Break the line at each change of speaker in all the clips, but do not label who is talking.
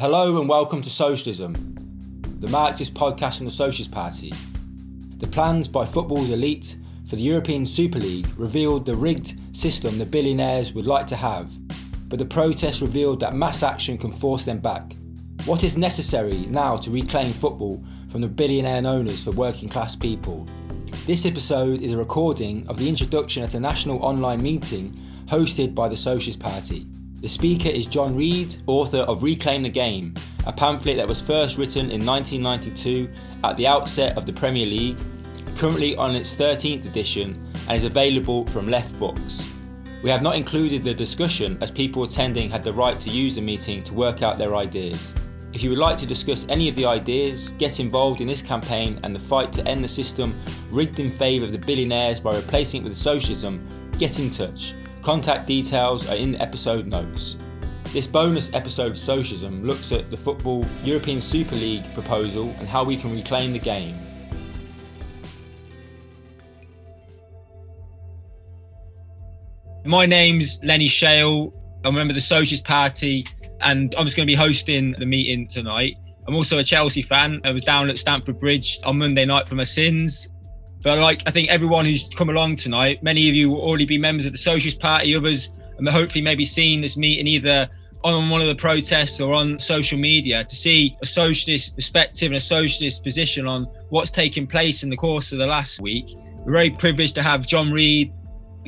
Hello and welcome to Socialism, the Marxist podcast from the Socialist Party. The plans by football's elite for the European Super League revealed the rigged system the billionaires would like to have, but the protests revealed that mass action can force them back. What is necessary now to reclaim football from the billionaire owners for working class people? This episode is a recording of the introduction at a national online meeting hosted by the Socialist Party. The speaker is John Reid, author of Reclaim the Game, a pamphlet that was first written in 1992 at the outset of the Premier League, currently on its 13th edition, and is available from Left Books. We have not included the discussion as people attending had the right to use the meeting to work out their ideas. If you would like to discuss any of the ideas, get involved in this campaign and the fight to end the system rigged in favour of the billionaires by replacing it with socialism, get in touch. Contact details are in the episode notes. This bonus episode of Socialism looks at the Football European Super League proposal and how we can reclaim the game. My name's Lenny Shale. I'm a member of the Socialist Party and I'm just going to be hosting the meeting tonight. I'm also a Chelsea fan. I was down at Stamford Bridge on Monday night for my sins. But like I think everyone who's come along tonight, many of you will already be members of the Socialist Party, others and hopefully maybe seen this meeting either on one of the protests or on social media to see a socialist perspective and a socialist position on what's taken place in the course of the last week. We're very privileged to have John Reid, a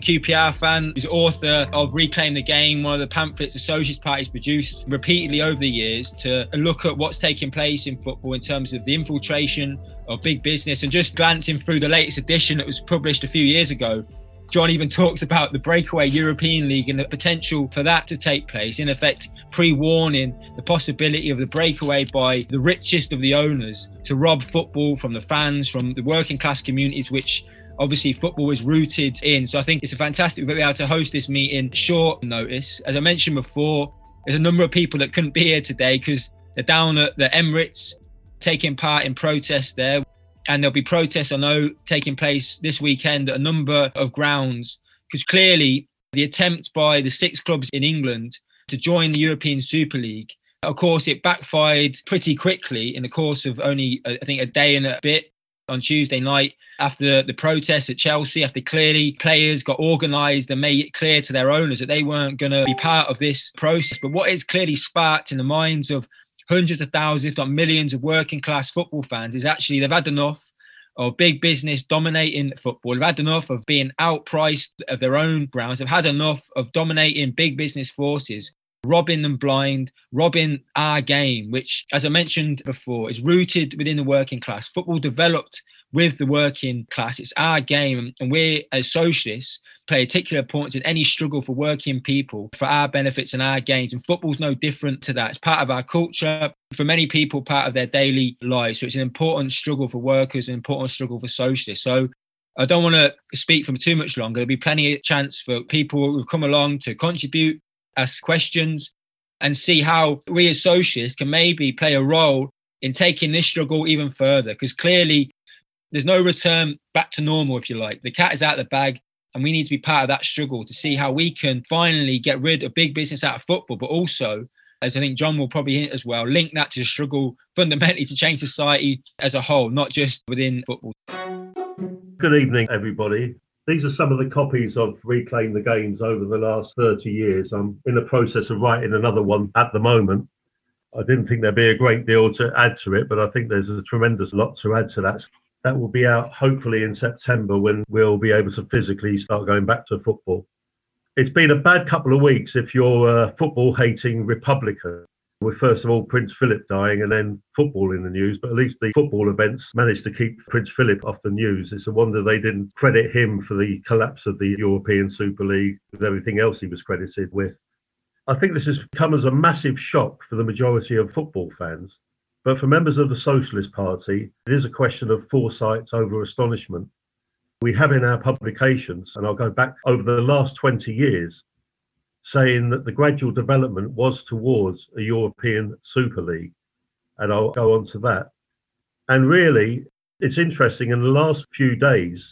QPR fan, who's author of Reclaim the Game, one of the pamphlets the Socialist Party's produced repeatedly over the years to look at what's taking place in football in terms of the infiltration of big business. And just glancing through the latest edition that was published a few years ago, John even talks about the breakaway European League and the potential for that to take place, in effect, pre warning the possibility of the breakaway by the richest of the owners to rob football from the fans, from the working class communities, which obviously football is rooted in. So I think it's a fantastic to be able to host this meeting short notice. As I mentioned before, there's a number of people that couldn't be here today because they're down at the Emirates taking part in protests there. And there'll be protests, I know, taking place this weekend at a number of grounds. Because clearly, the attempt by the six clubs in England to join the European Super League, of course, it backfired pretty quickly in the course of only, I think, a day and a bit on Tuesday night after the protests at Chelsea, after clearly players got organised and made it clear to their owners that they weren't going to be part of this process. But what is clearly sparked in the minds of hundreds of thousands, if not millions, of working class football fans is actually they've had enough of big business dominating football. They've had enough of being outpriced of their own grounds. They've had enough of dominating big business forces, robbing them blind, robbing our game, which, as I mentioned before, is rooted within the working class. Football developed with the working class. It's our game, and we as socialists play particular importance in any struggle for working people for our benefits and our gains. And football's no different to that. It's part of our culture. For many people, part of their daily lives. So it's an important struggle for workers, an important struggle for socialists. So I don't want to speak for too much longer. There'll be plenty of chance for people who've come along to contribute, ask questions, and see how we as socialists can maybe play a role in taking this struggle even further. Because clearly there's no return back to normal, if you like. The cat is out of the bag, and we need to be part of that struggle to see how we can finally get rid of big business out of football, but also, as I think John will probably hint as well, link that to the struggle fundamentally to change society as a whole, not just within football.
Good evening, everybody. These are some of the copies of Reclaim the Games over the last 30 years. I'm in the process of writing another one at the moment. I didn't think there'd be a great deal to add to it, but I think there's a tremendous lot to add to that. That will be out hopefully in September when we'll be able to physically start going back to football. It's been a bad couple of weeks if you're a football hating Republican. With first of all Prince Philip dying and then football in the news, but at least the football events managed to keep Prince Philip off the news. It's a wonder they didn't credit him for the collapse of the European Super League with everything else he was credited with. I think this has come as a massive shock for the majority of football fans. But for members of the Socialist Party, it is a question of foresight over astonishment. We have in our publications, and I'll go back over the last 20 years, saying that the gradual development was towards a European Super League. And I'll go on to that. And really, it's interesting in the last few days,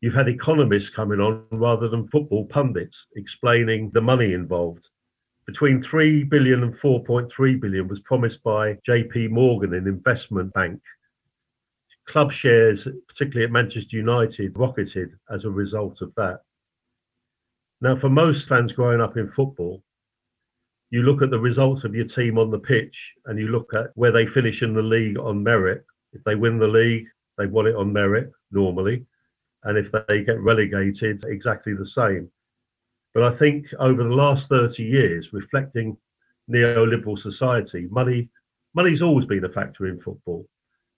you've had economists coming on rather than football pundits explaining the money involved between 3 billion and 4.3 billion was promised by JP Morgan, an investment bank. Club shares, particularly at Manchester United, rocketed as a result of that. Now, for most fans growing up in football, you look at the results of your team on the pitch and you look at where they finish in the league on merit. If they win the league, they won it on merit normally. And if they get relegated, exactly the same. But I think over the last 30 years, reflecting neoliberal society, money money's always been a factor in football,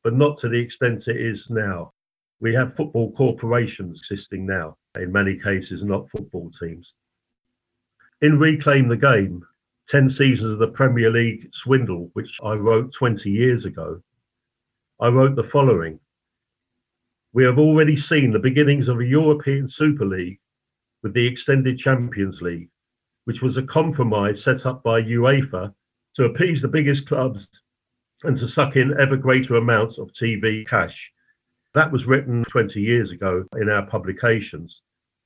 but not to the extent it is now. We have football corporations existing now, in many cases, not football teams. In Reclaim the Game, 10 seasons of the Premier League swindle, which I wrote 20 years ago, I wrote the following We have already seen the beginnings of a European Super League with the Extended Champions League, which was a compromise set up by UEFA to appease the biggest clubs and to suck in ever greater amounts of TV cash. That was written 20 years ago in our publications.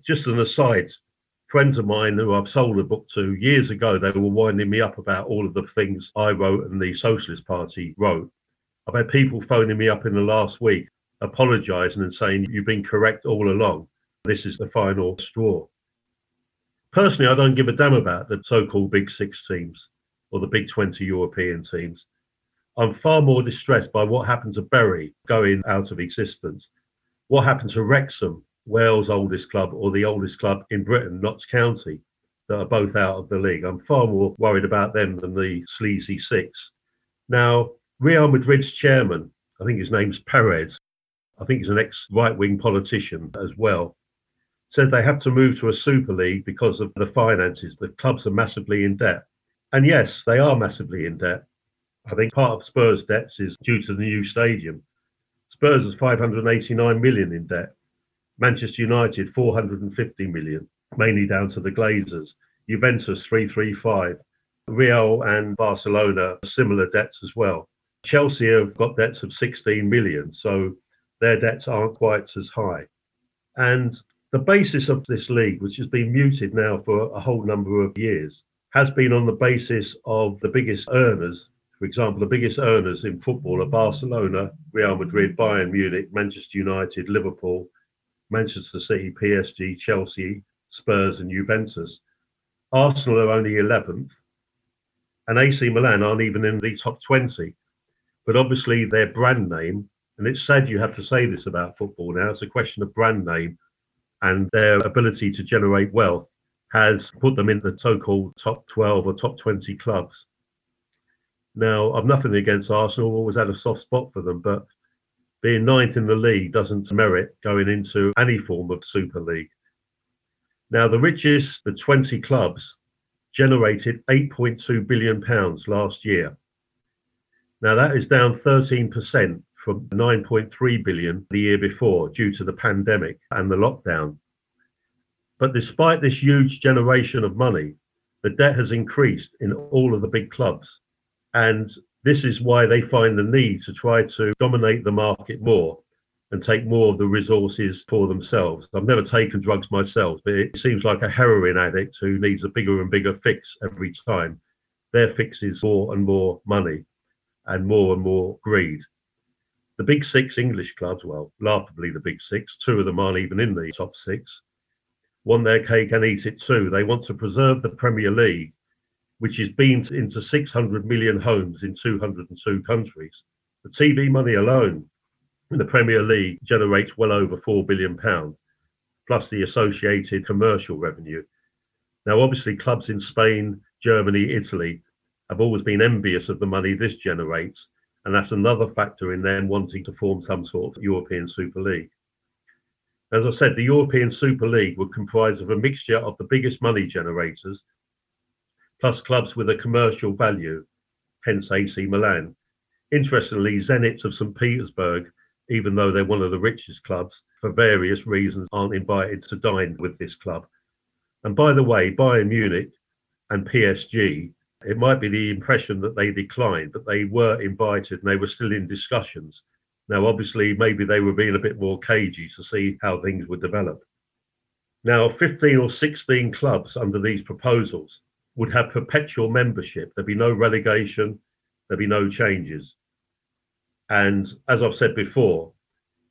Just an aside, friends of mine who I've sold a book to years ago, they were winding me up about all of the things I wrote and the Socialist Party wrote. I've had people phoning me up in the last week apologising and saying you've been correct all along. This is the final straw. Personally, I don't give a damn about the so called Big Six teams or the Big 20 European teams. I'm far more distressed by what happened to Bury going out of existence, what happened to Wrexham Wales' oldest club or the oldest club in Britain, Notts County, that are both out of the league. I'm far more worried about them than the sleazy six. Now, Real Madrid's chairman, I think his name's Perez, I think he's an ex right wing politician as well, said they have to move to a Super League because of the finances. The clubs are massively in debt. And yes, they are massively in debt. I think part of Spurs' debts is due to the new stadium. Spurs is 589 million in debt. Manchester United 450 million, mainly down to the Glazers. Juventus 335. Real and Barcelona similar debts as well. Chelsea have got debts of 16 million, so their debts aren't quite as high. And the basis of this league, which has been muted now for a whole number of years, has been on the basis of the biggest earners. For example, the biggest earners in football are Barcelona, Real Madrid, Bayern Munich, Manchester United, Liverpool, Manchester City, PSG, Chelsea, Spurs, and Juventus. Arsenal are only 11th, and AC Milan aren't even in the top 20. But obviously, their brand name, and it's sad you have to say this about football now, it's a question of brand name and their ability to generate wealth has put them in the so called top 12 or top 20 clubs. Now, I've nothing against Arsenal, always had a soft spot for them, but being ninth in the league doesn't merit going into any form of Super League. Now, the richest, the 20 clubs, generated 8.2 billion pounds last year. Now, that is down 13% from 9.3 billion the year before due to the pandemic and the lockdown. But despite this huge generation of money, the debt has increased in all of the big clubs. And this is why they find the need to try to dominate the market more and take more of the resources for themselves. I've never taken drugs myself, but it seems like a heroin addict who needs a bigger and bigger fix every time. Their fix is more and more money and more and more greed. The big six English clubs, well, laughably the big six, two of them aren't even in the top six, want their cake and eat it too. They want to preserve the Premier League which is beamed into 600 million homes in 202 countries. The TV money alone in the Premier League generates well over £4 billion, plus the associated commercial revenue. Now, obviously, clubs in Spain, Germany, Italy have always been envious of the money this generates, and that's another factor in them wanting to form some sort of European Super League. As I said, the European Super League would comprise of a mixture of the biggest money generators plus clubs with a commercial value, hence AC Milan. Interestingly, Zenit of St. Petersburg, even though they're one of the richest clubs, for various reasons aren't invited to dine with this club. And by the way, Bayern Munich and PSG, it might be the impression that they declined, but they were invited and they were still in discussions. Now, obviously, maybe they were being a bit more cagey to see how things would develop. Now, 15 or 16 clubs under these proposals would have perpetual membership. There'd be no relegation, there'd be no changes. And as I've said before,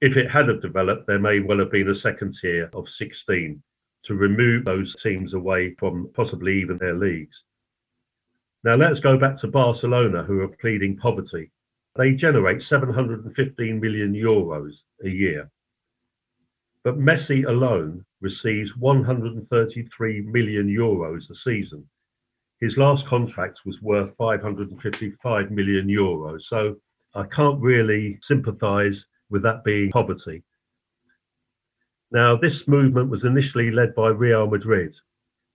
if it had have developed, there may well have been a second tier of 16 to remove those teams away from possibly even their leagues. Now let's go back to Barcelona, who are pleading poverty. They generate 715 million euros a year. But Messi alone receives 133 million euros a season. His last contract was worth 555 million euros. So I can't really sympathize with that being poverty. Now, this movement was initially led by Real Madrid.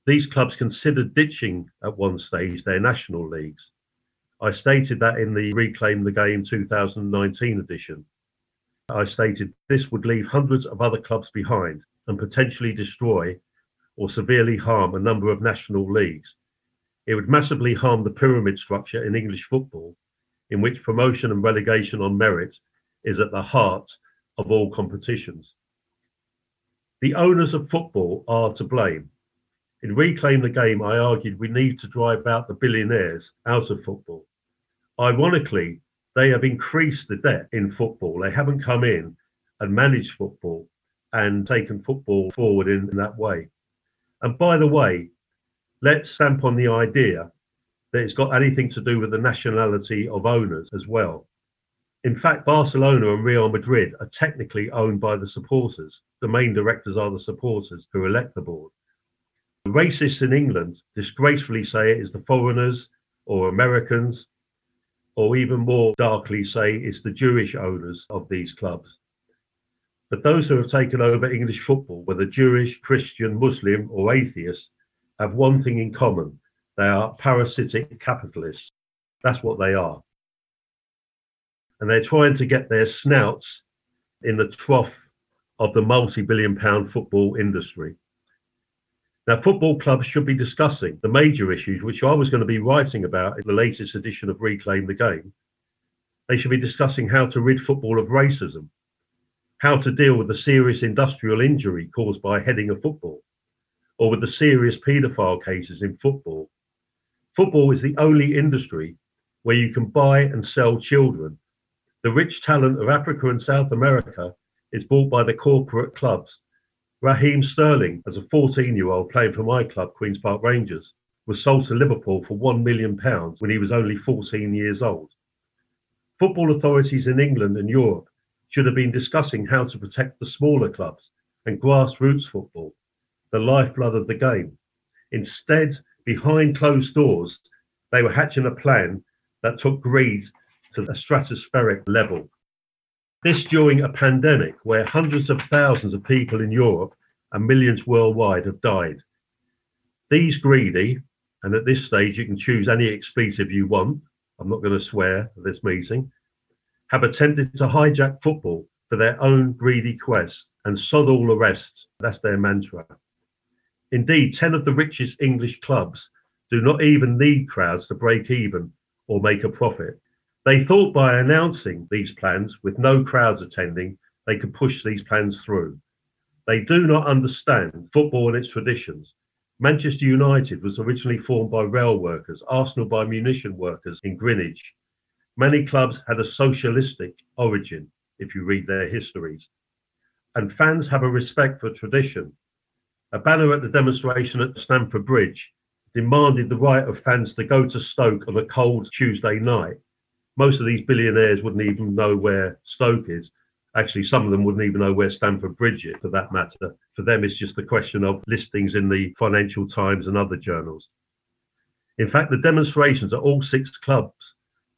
These clubs considered ditching at one stage their national leagues. I stated that in the Reclaim the Game 2019 edition. I stated this would leave hundreds of other clubs behind and potentially destroy or severely harm a number of national leagues. It would massively harm the pyramid structure in English football, in which promotion and relegation on merit is at the heart of all competitions. The owners of football are to blame. In Reclaim the Game, I argued we need to drive out the billionaires out of football. Ironically, they have increased the debt in football. They haven't come in and managed football and taken football forward in, in that way. And by the way, let's stamp on the idea that it's got anything to do with the nationality of owners as well. In fact, Barcelona and Real Madrid are technically owned by the supporters. The main directors are the supporters who elect the board. The racists in England disgracefully say it is the foreigners or Americans, or even more darkly say it's the Jewish owners of these clubs. But those who have taken over English football, whether Jewish, Christian, Muslim, or atheist, have one thing in common they are parasitic capitalists. That's what they are and they're trying to get their snouts in the trough of the multi billion pound football industry. Now, football clubs should be discussing the major issues, which I was going to be writing about in the latest edition of Reclaim the Game. They should be discussing how to rid football of racism, how to deal with the serious industrial injury caused by heading a football, or with the serious paedophile cases in football. Football is the only industry where you can buy and sell children the rich talent of Africa and South America is bought by the corporate clubs. Raheem Sterling, as a 14 year old playing for my club, Queen's Park Rangers, was sold to Liverpool for £1 million when he was only 14 years old. Football authorities in England and Europe should have been discussing how to protect the smaller clubs and grassroots football, the lifeblood of the game. Instead, behind closed doors, they were hatching a plan that took greed to a stratospheric level. This during a pandemic where hundreds of thousands of people in Europe and millions worldwide have died. These greedy, and at this stage you can choose any expletive you want, I'm not going to swear at this meeting, have attempted to hijack football for their own greedy quest and sod all the rest. That's their mantra. Indeed, 10 of the richest English clubs do not even need crowds to break even or make a profit. They thought by announcing these plans with no crowds attending, they could push these plans through. They do not understand football and its traditions. Manchester United was originally formed by rail workers, Arsenal by munition workers in Greenwich. Many clubs had a socialistic origin, if you read their histories. And fans have a respect for tradition. A banner at the demonstration at Stamford Bridge demanded the right of fans to go to Stoke on a cold Tuesday night most of these billionaires wouldn't even know where Stoke is. Actually, some of them wouldn't even know where Stamford Bridge is, for that matter. For them, it's just a question of listings in the Financial Times and other journals. In fact, the demonstrations at all six clubs,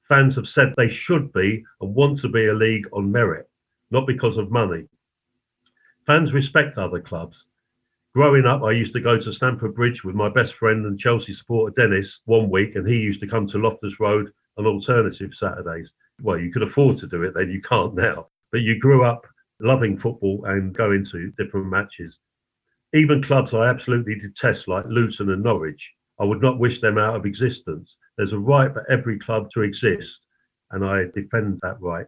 fans have said they should be and want to be a league on merit, not because of money. Fans respect other clubs. Growing up, I used to go to Stamford Bridge with my best friend and Chelsea supporter Dennis one week, and he used to come to Loftus Road on alternative Saturdays. Well, you could afford to do it then, you can't now. But you grew up loving football and going to different matches. Even clubs I absolutely detest, like Luton and Norwich, I would not wish them out of existence. There's a right for every club to exist, and I defend that right.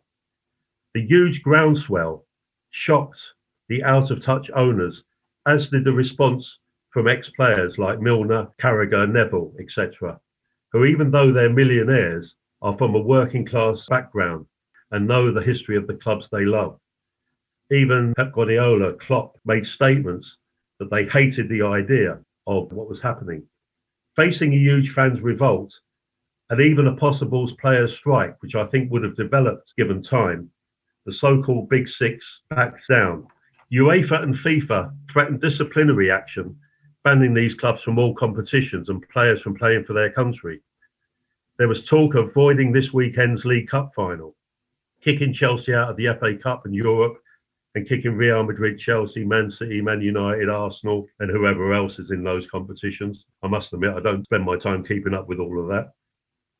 The huge groundswell shocked the out of touch owners, as did the response from ex-players like Milner, Carragher, Neville, etc., who even though they're millionaires, are from a working class background and know the history of the clubs they love. Even Pep Guardiola, Klopp made statements that they hated the idea of what was happening. Facing a huge fans' revolt and even a possible players' strike, which I think would have developed given time, the so called Big Six backed down. UEFA and FIFA threatened disciplinary action, banning these clubs from all competitions and players from playing for their country. There was talk of voiding this weekend's League Cup final, kicking Chelsea out of the FA Cup and Europe, and kicking Real Madrid, Chelsea, Man City, Man United, Arsenal, and whoever else is in those competitions. I must admit, I don't spend my time keeping up with all of that.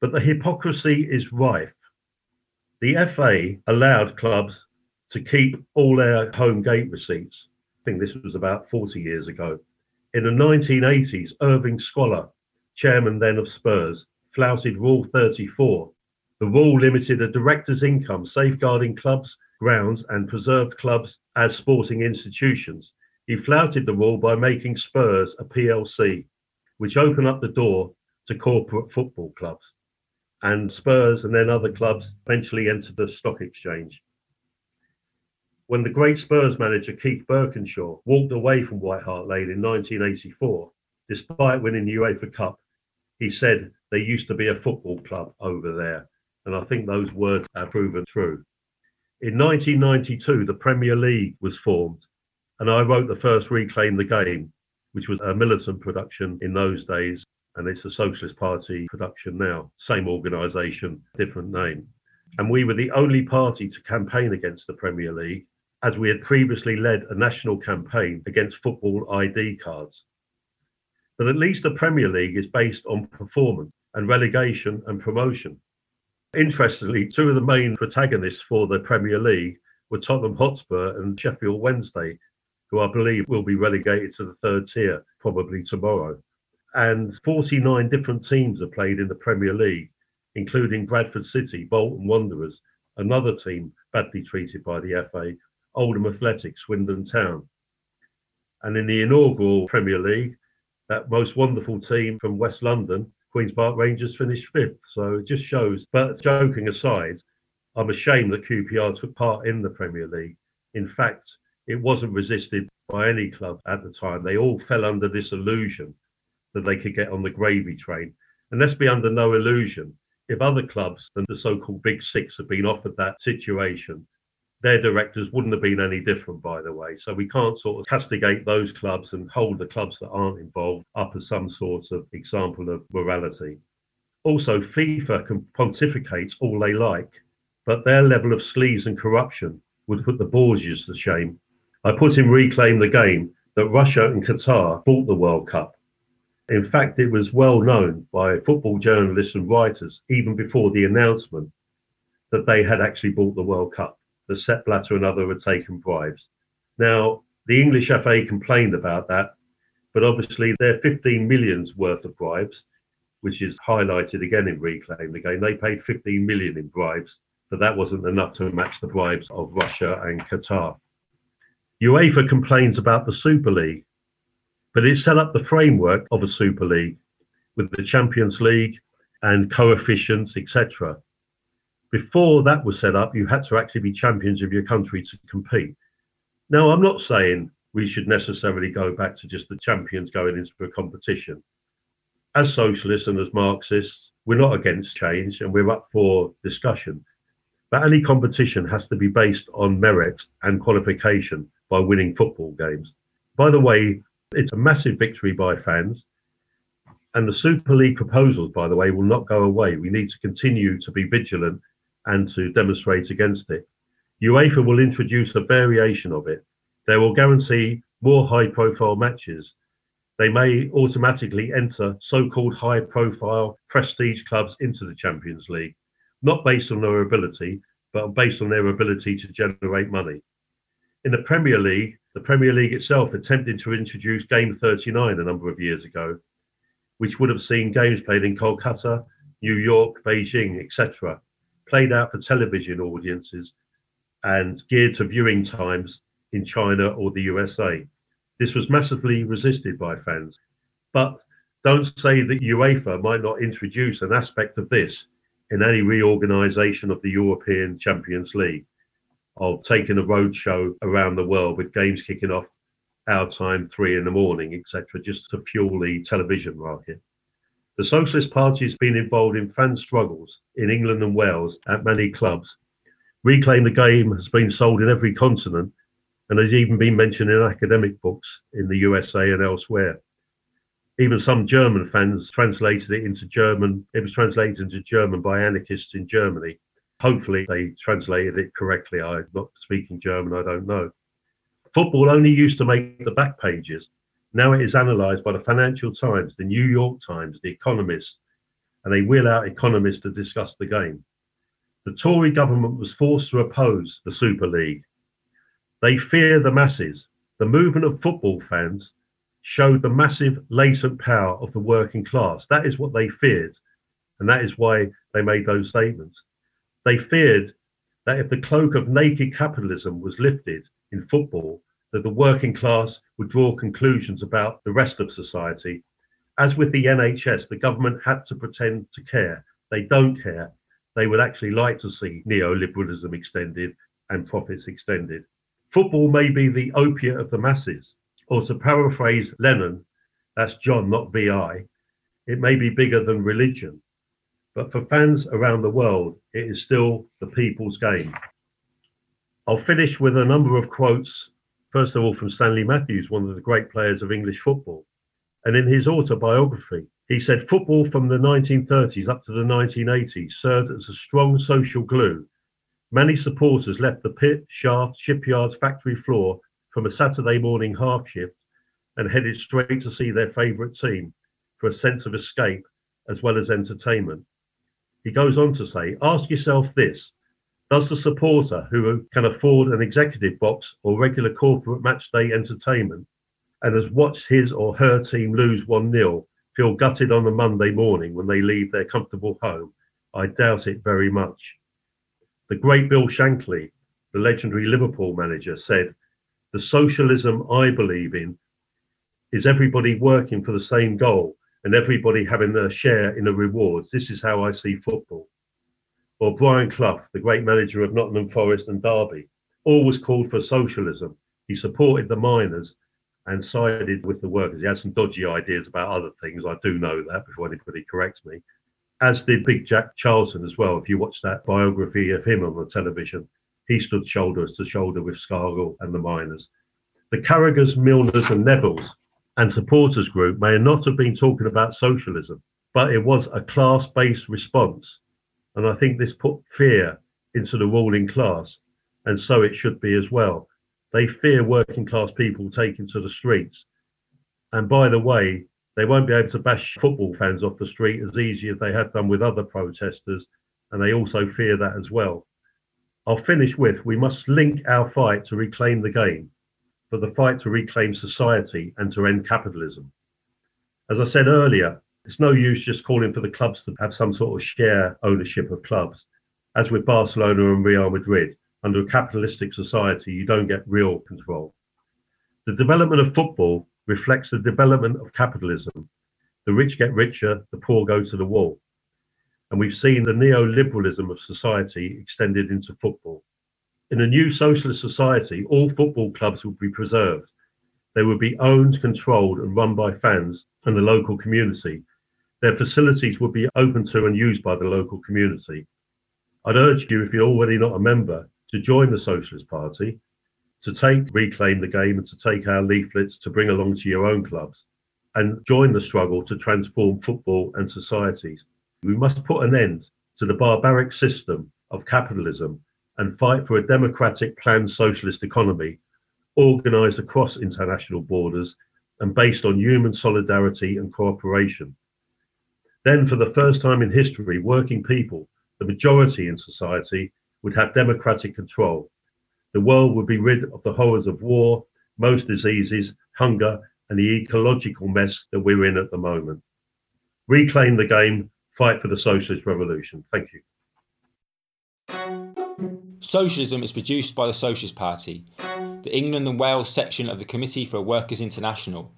But the hypocrisy is rife. The FA allowed clubs to keep all their home gate receipts. I think this was about 40 years ago. In the 1980s, Irving Scholar, chairman then of Spurs, flouted Rule 34. The rule limited a director's income, safeguarding clubs, grounds, and preserved clubs as sporting institutions. He flouted the rule by making Spurs a PLC, which opened up the door to corporate football clubs. And Spurs and then other clubs eventually entered the stock exchange. When the great Spurs manager Keith Burkinshaw walked away from White Hart Lane in 1984, despite winning the UEFA Cup, he said there used to be a football club over there. And I think those words are proven true. In 1992, the Premier League was formed, and I wrote the first Reclaim the Game, which was a militant production in those days, and it's a Socialist Party production now. Same organisation, different name. And we were the only party to campaign against the Premier League, as we had previously led a national campaign against football ID cards. But at least the Premier League is based on performance and relegation and promotion. Interestingly, two of the main protagonists for the Premier League were Tottenham Hotspur and Sheffield Wednesday, who I believe will be relegated to the third tier probably tomorrow. And 49 different teams are played in the Premier League, including Bradford City, Bolton Wanderers, another team badly treated by the FA, Oldham Athletic, Swindon Town. And in the inaugural Premier League, that most wonderful team from West London, Queen's Park Rangers finished fifth. So it just shows. But joking aside, I'm ashamed that QPR took part in the Premier League. In fact, it wasn't resisted by any club at the time. They all fell under this illusion that they could get on the gravy train. And let's be under no illusion. If other clubs than the so called Big Six have been offered that situation, their directors wouldn't have been any different, by the way. So we can't sort of castigate those clubs and hold the clubs that aren't involved up as some sort of example of morality. Also, FIFA can pontificate all they like, but their level of sleaze and corruption would put the Borgias to shame. I put in Reclaim the Game that Russia and Qatar bought the World Cup. In fact, it was well known by football journalists and writers, even before the announcement, that they had actually bought the World Cup that Sepp Blatter and other were taken bribes. Now, the English FA complained about that, but obviously their 15 millions worth of bribes, which is highlighted again in Reclaim the Game, they paid 15 million in bribes, but that wasn't enough to match the bribes of Russia and Qatar. UEFA complains about the Super League, but it set up the framework of a Super League with the Champions League and coefficients, etc. Before that was set up, you had to actually be champions of your country to compete. Now, I'm not saying we should necessarily go back to just the champions going into a competition. As socialists and as Marxists, we're not against change and we're up for discussion. But any competition has to be based on merit and qualification by winning football games. By the way, it's a massive victory by fans. And the Super League proposals, by the way, will not go away. We need to continue to be vigilant and to demonstrate against it. UEFA will introduce a variation of it. They will guarantee more high profile matches. They may automatically enter so called high profile prestige clubs into the Champions League, not based on their ability, but based on their ability to generate money. In the Premier League, the Premier League itself attempted to introduce Game 39 a number of years ago, which would have seen games played in Kolkata, New York, Beijing, etc played out for television audiences and geared to viewing times in China or the USA. This was massively resisted by fans. But don't say that UEFA might not introduce an aspect of this in any reorganisation of the European Champions League, of taking a roadshow around the world with games kicking off our time, three in the morning, etc., just to fuel the television market. The Socialist Party has been involved in fan struggles in England and Wales at many clubs. Reclaim the Game has been sold in every continent and has even been mentioned in academic books in the USA and elsewhere. Even some German fans translated it into German. It was translated into German by anarchists in Germany. Hopefully, they translated it correctly. I'm not speaking German, I don't know. Football only used to make the back pages. Now it is analysed by the Financial Times, the New York Times, the Economist, and they wheel out economists to discuss the game. The Tory government was forced to oppose the Super League. They fear the masses. The movement of football fans showed the massive latent power of the working class. That is what they feared, and that is why they made those statements. They feared that if the cloak of naked capitalism was lifted, in football that the working class would draw conclusions about the rest of society. As with the NHS, the government had to pretend to care. They don't care. They would actually like to see neoliberalism extended and profits extended. Football may be the opiate of the masses, or to paraphrase Lennon, that's John, not VI, it may be bigger than religion. But for fans around the world, it is still the people's game. I'll finish with a number of quotes, first of all from Stanley Matthews, one of the great players of English football. And in his autobiography, he said football from the 1930s up to the 1980s served as a strong social glue. Many supporters left the pit, shaft, shipyards, factory floor from a Saturday morning half shift and headed straight to see their favourite team for a sense of escape as well as entertainment. He goes on to say, ask yourself this does the supporter who can afford an executive box or regular corporate matchday entertainment and has watched his or her team lose 1 0 feel gutted on a Monday morning when they leave their comfortable home? I doubt it very much. The great Bill Shankly, the legendary Liverpool manager, said, The socialism I believe in is everybody working for the same goal and everybody having their share in the rewards. This is how I see football or Brian Clough, the great manager of Nottingham Forest and Derby, always called for socialism. He supported the miners and sided with the workers. He had some dodgy ideas about other things. I do know that before anybody corrects me. As did Big Jack Charlton as well. If you watch that biography of him on the television, he stood shoulder to shoulder with Scargill and the miners. The Carraghers, Milners, and Nevilles and supporters group may not have been talking about socialism, but it was a class based response and I think this put fear into the ruling class, and so it should be as well. They fear working class people taking to the streets. And by the way, they won't be able to bash football fans off the street as easy as they have done with other protesters, and they also fear that as well. I'll finish with we must link our fight to reclaim the game, for the fight to reclaim society and to end capitalism. As I said earlier, it's no use just calling for the clubs to have some sort of share ownership of clubs. As with Barcelona and Real Madrid, under a capitalistic society, you don't get real control. The development of football reflects the development of capitalism. The rich get richer, the poor go to the wall. And we've seen the neoliberalism of society extended into football. In a new socialist society, all football clubs will be preserved. They will be owned, controlled, and run by fans and the local community their facilities would be open to and used by the local community. I'd urge you, if you're already not a member, to join the Socialist Party, to take Reclaim the Game and to take our leaflets to bring along to your own clubs and join the struggle to transform football and societies. We must put an end to the barbaric system of capitalism and fight for a democratic planned socialist economy organized across international borders and based on human solidarity and cooperation. Then, for the first time in history, working people, the majority in society, would have democratic control. The world would be rid of the horrors of war, most diseases, hunger, and the ecological mess that we're in at the moment. Reclaim the game, fight for the socialist revolution. Thank you.
Socialism is produced by the Socialist Party. the England and Wales section of the Committee for Workers International.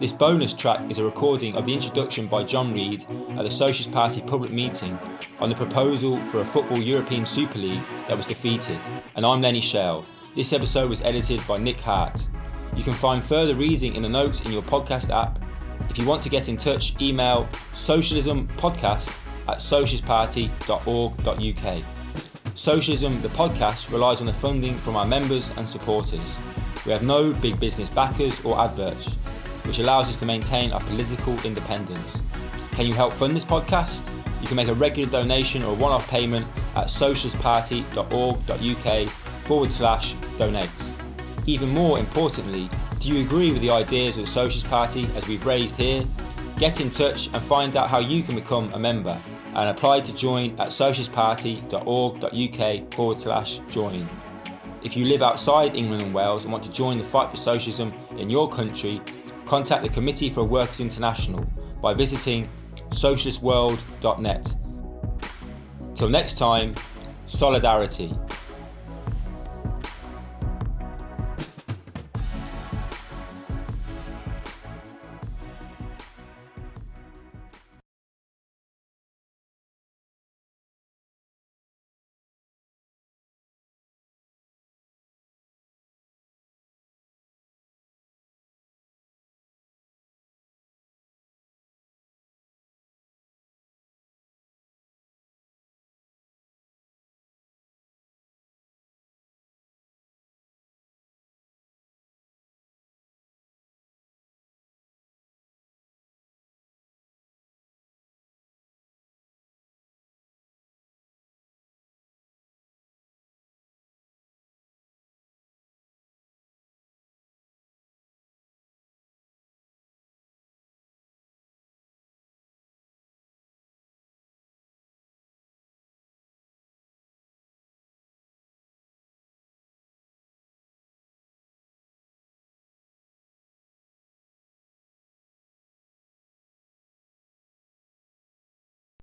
This bonus track is a recording of the introduction by John Reid at the Socialist Party public meeting on the proposal for a Football European Super League that was defeated. And I'm Lenny Shell. This episode was edited by Nick Hart. You can find further reading in the notes in your podcast app. If you want to get in touch, email socialismpodcast at socialistparty.org.uk. Socialism, the podcast, relies on the funding from our members and supporters. We have no big business backers or adverts which allows us to maintain our political independence. Can you help fund this podcast? You can make a regular donation or a one off payment at socialistparty.org.uk forward slash donate. Even more importantly, do you agree with the ideas of the Socialist Party as we've raised here? Get in touch and find out how you can become a member and apply to join at socialistparty.org.uk forward slash join. If you live outside England and Wales and want to join the fight for socialism in your country, contact the Committee for Workers International by visiting socialistworld.net. Till next time, solidarity.